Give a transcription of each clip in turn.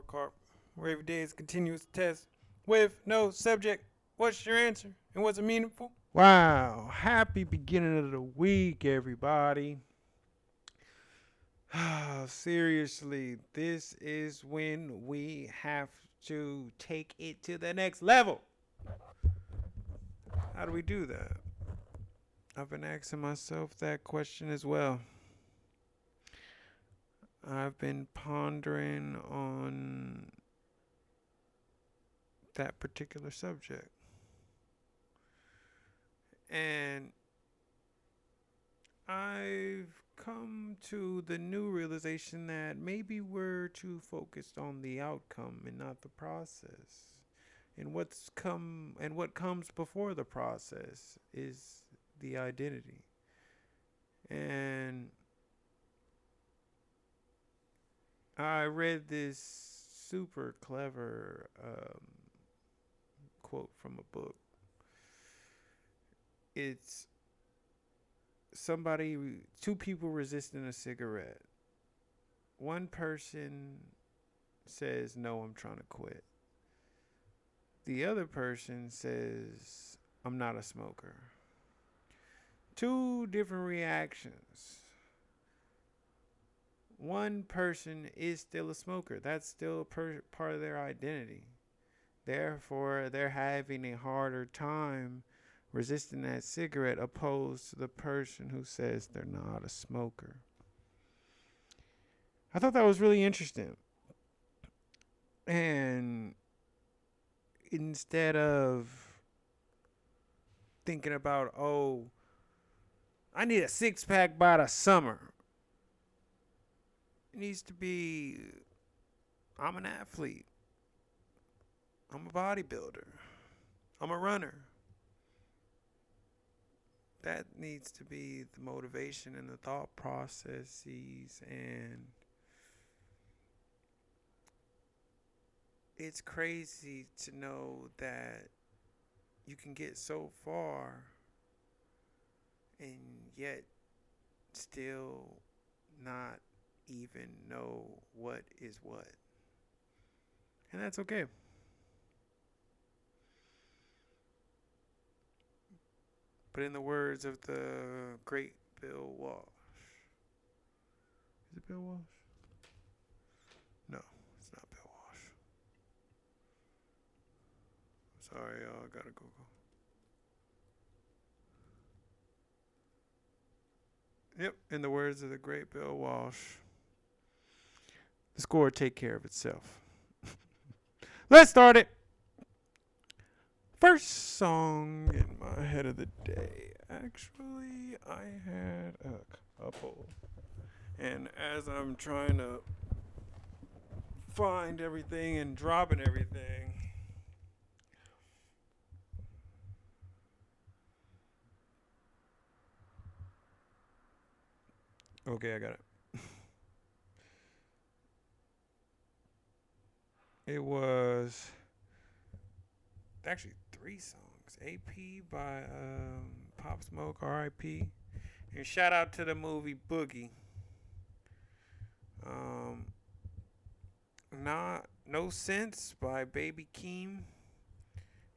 scorecard, where every day is continuous test with no subject. What's your answer? And was it meaningful? Wow. Happy beginning of the week, everybody. Seriously, this is when we have to take it to the next level. How do we do that? I've been asking myself that question as well. I've been pondering on that particular subject. And I've come to the new realization that maybe we're too focused on the outcome and not the process. And what's come and what comes before the process is the identity. And I read this super clever um, quote from a book. It's somebody, two people resisting a cigarette. One person says, No, I'm trying to quit. The other person says, I'm not a smoker. Two different reactions. One person is still a smoker. That's still per- part of their identity. Therefore, they're having a harder time resisting that cigarette opposed to the person who says they're not a smoker. I thought that was really interesting. And instead of thinking about, oh, I need a six pack by the summer, it needs to be, I'm an athlete. I'm a bodybuilder. I'm a runner. That needs to be the motivation and the thought processes and it's crazy to know that you can get so far and yet still not even know what is what. And that's okay. But in the words of the great Bill Walsh, is it Bill Walsh? No, it's not Bill Walsh. Sorry, y'all. I gotta Google. Yep, in the words of the great Bill Walsh, the score take care of itself. Let's start it. First song in my head of the day. Actually, I had a couple. And as I'm trying to find everything and dropping everything, Okay, I got it. It was actually three songs. AP by um, Pop Smoke, R.I.P. And shout out to the movie Boogie. Um, not No Sense by Baby Keem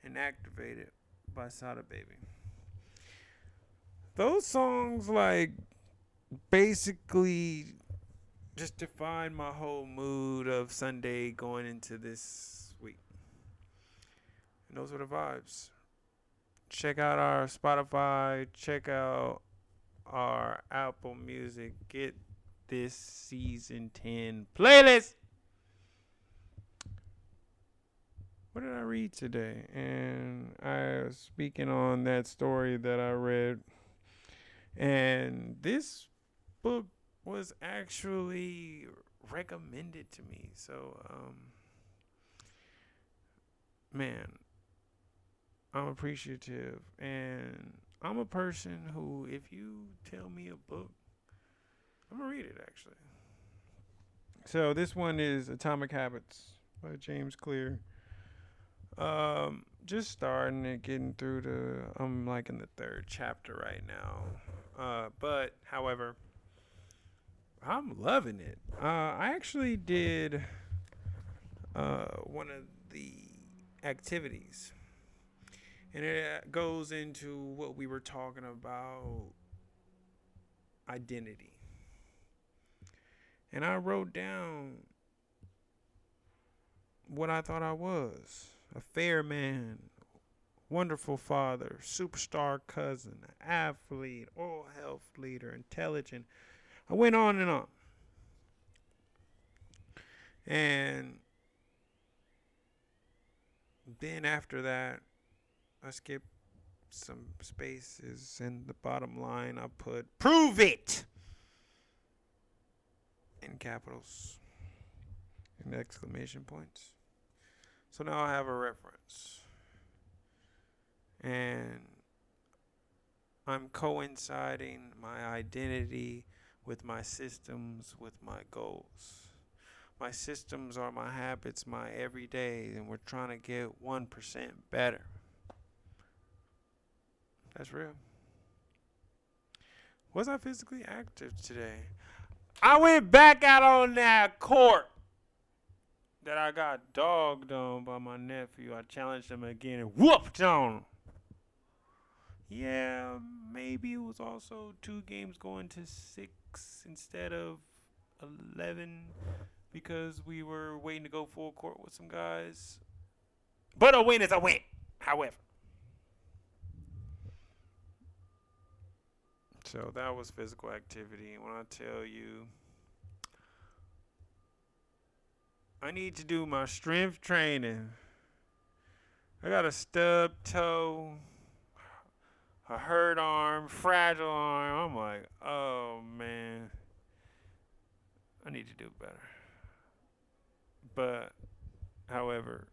and Activated by Sada Baby. Those songs like basically just define my whole mood of Sunday going into this week. And those were the vibes. Check out our Spotify, check out our Apple Music, get this season 10 playlist. What did I read today? And I was speaking on that story that I read. And this book was actually recommended to me. So, um, man, I'm appreciative. And I'm a person who, if you tell me a book, I'm going to read it actually. So, this one is Atomic Habits by James Clear. Um, just starting and getting through the. I'm like in the third chapter right now. Uh, but however, I'm loving it. Uh, I actually did uh, one of the activities. And it uh, goes into what we were talking about identity. And I wrote down what I thought I was a fair man, wonderful father, superstar cousin, athlete, oral health leader, intelligent. I went on and on. And then after that, I skipped some spaces, and the bottom line I put prove it in capitals and exclamation points. So now I have a reference. And I'm coinciding my identity with my systems, with my goals. My systems are my habits, my everyday, and we're trying to get 1% better. That's real. Was I physically active today? I went back out on that court that I got dogged on by my nephew. I challenged him again and whooped on him. Yeah, maybe it was also two games going to six instead of 11 because we were waiting to go full court with some guys. But a win is a win, however. So that was physical activity. When I tell you, I need to do my strength training. I got a stub toe, a hurt arm, fragile arm. I'm like, oh man, I need to do better. But, however,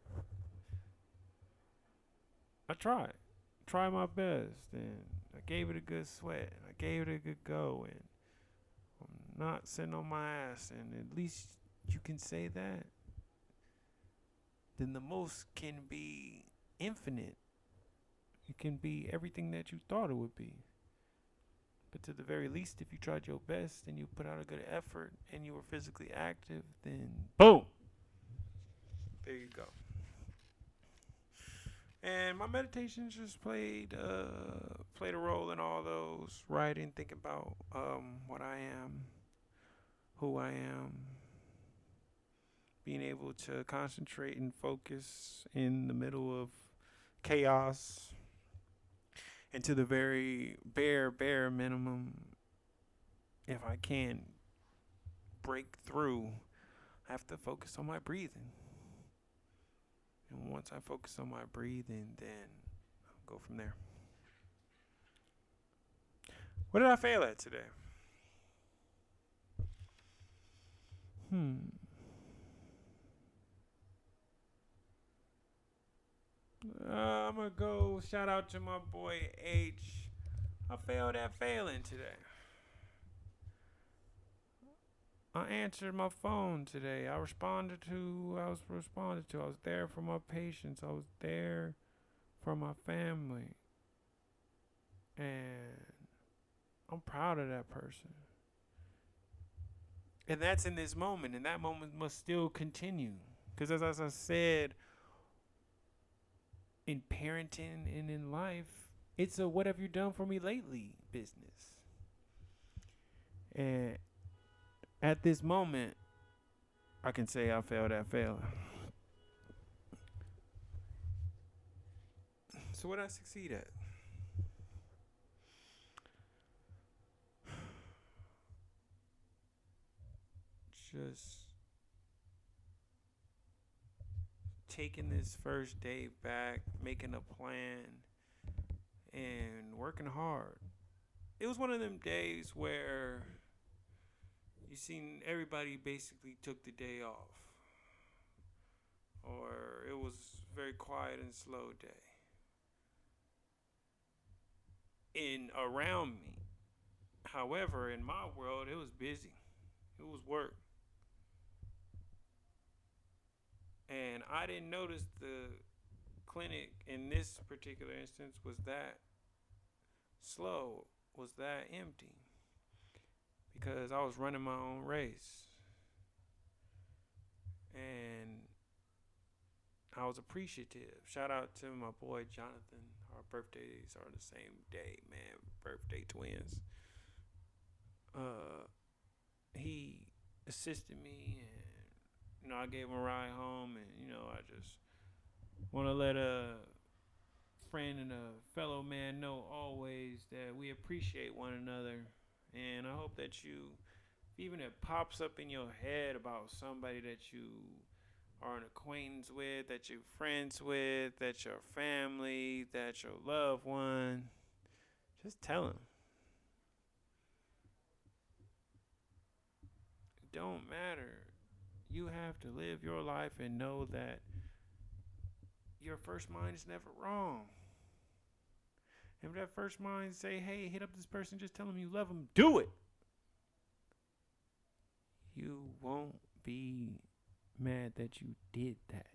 I tried, try my best, and I gave it a good sweat, and I gave it a good go, and I'm not sitting on my ass, and at least you can say that. Then the most can be infinite. It can be everything that you thought it would be. But to the very least, if you tried your best and you put out a good effort and you were physically active, then boom. There you go. And my meditations just played uh, played a role in all those. Writing, thinking about um, what I am, who I am, being able to concentrate and focus in the middle of chaos, and to the very bare bare minimum. If I can't break through, I have to focus on my breathing. And once I focus on my breathing, then I'll go from there. What did I fail at today? Hmm. Uh, I'm gonna go shout out to my boy H. I failed at failing today. I answered my phone today. I responded to I was responded to. I was there for my patients. I was there for my family. And I'm proud of that person. And that's in this moment, and that moment must still continue. Because as, as I said, in parenting and in life, it's a what have you done for me lately business. And at this moment, I can say I failed at failing. So what I succeed at? Just taking this first day back, making a plan, and working hard. It was one of them days where you seen everybody basically took the day off. Or it was very quiet and slow day. In around me. However, in my world it was busy. It was work. And I didn't notice the clinic in this particular instance was that slow, was that empty because I was running my own race. And I was appreciative. Shout out to my boy Jonathan. Our birthdays are the same day, man. Birthday twins. Uh, he assisted me, and you know, I gave him a ride home, and you know, I just want to let a friend and a fellow man know always that we appreciate one another, and I hope that you, even it pops up in your head about somebody that you are an acquaintance with, that you're friends with, that your family, that your loved one, just tell them. It don't matter. You have to live your life and know that your first mind is never wrong. And if that first mind say, hey, hit up this person, just tell them you love them, do it. You won't be mad that you did that.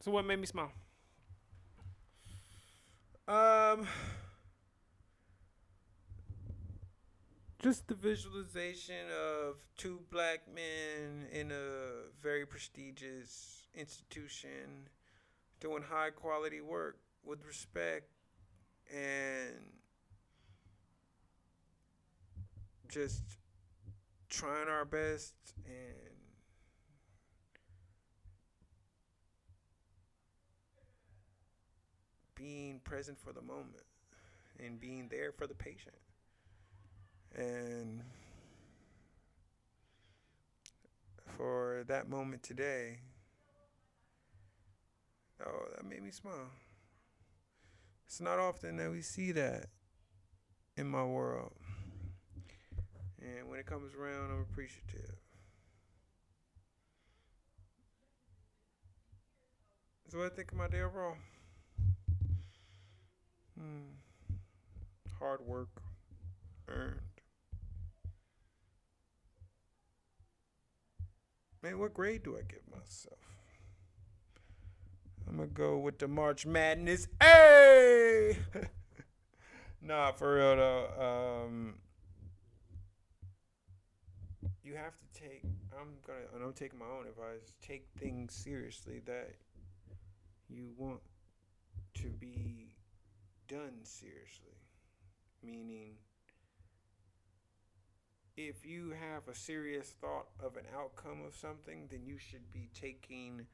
So what made me smile? Um just the visualization of two black men in a very prestigious institution doing high quality work with respect and just trying our best and being present for the moment and being there for the patient. And for that moment today, oh, that made me smile. It's not often that we see that in my world. And when it comes around, I'm appreciative. So what I think of my day overall. Hmm. Hard work earned. Man, what grade do I give myself? I'm gonna go with the March Madness. Hey! nah, for real though. Um, you have to take. I'm gonna. And I'm taking my own advice. Take things seriously that you want to be done seriously. Meaning, if you have a serious thought of an outcome of something, then you should be taking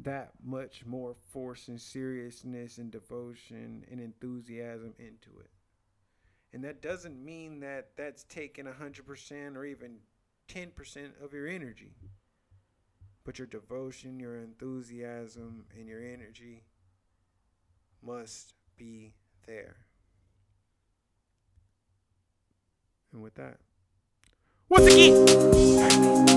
that much more force and seriousness and devotion and enthusiasm into it. And that doesn't mean that that's taking 100% or even 10% of your energy. But your devotion, your enthusiasm, and your energy must be there. And with that, お好き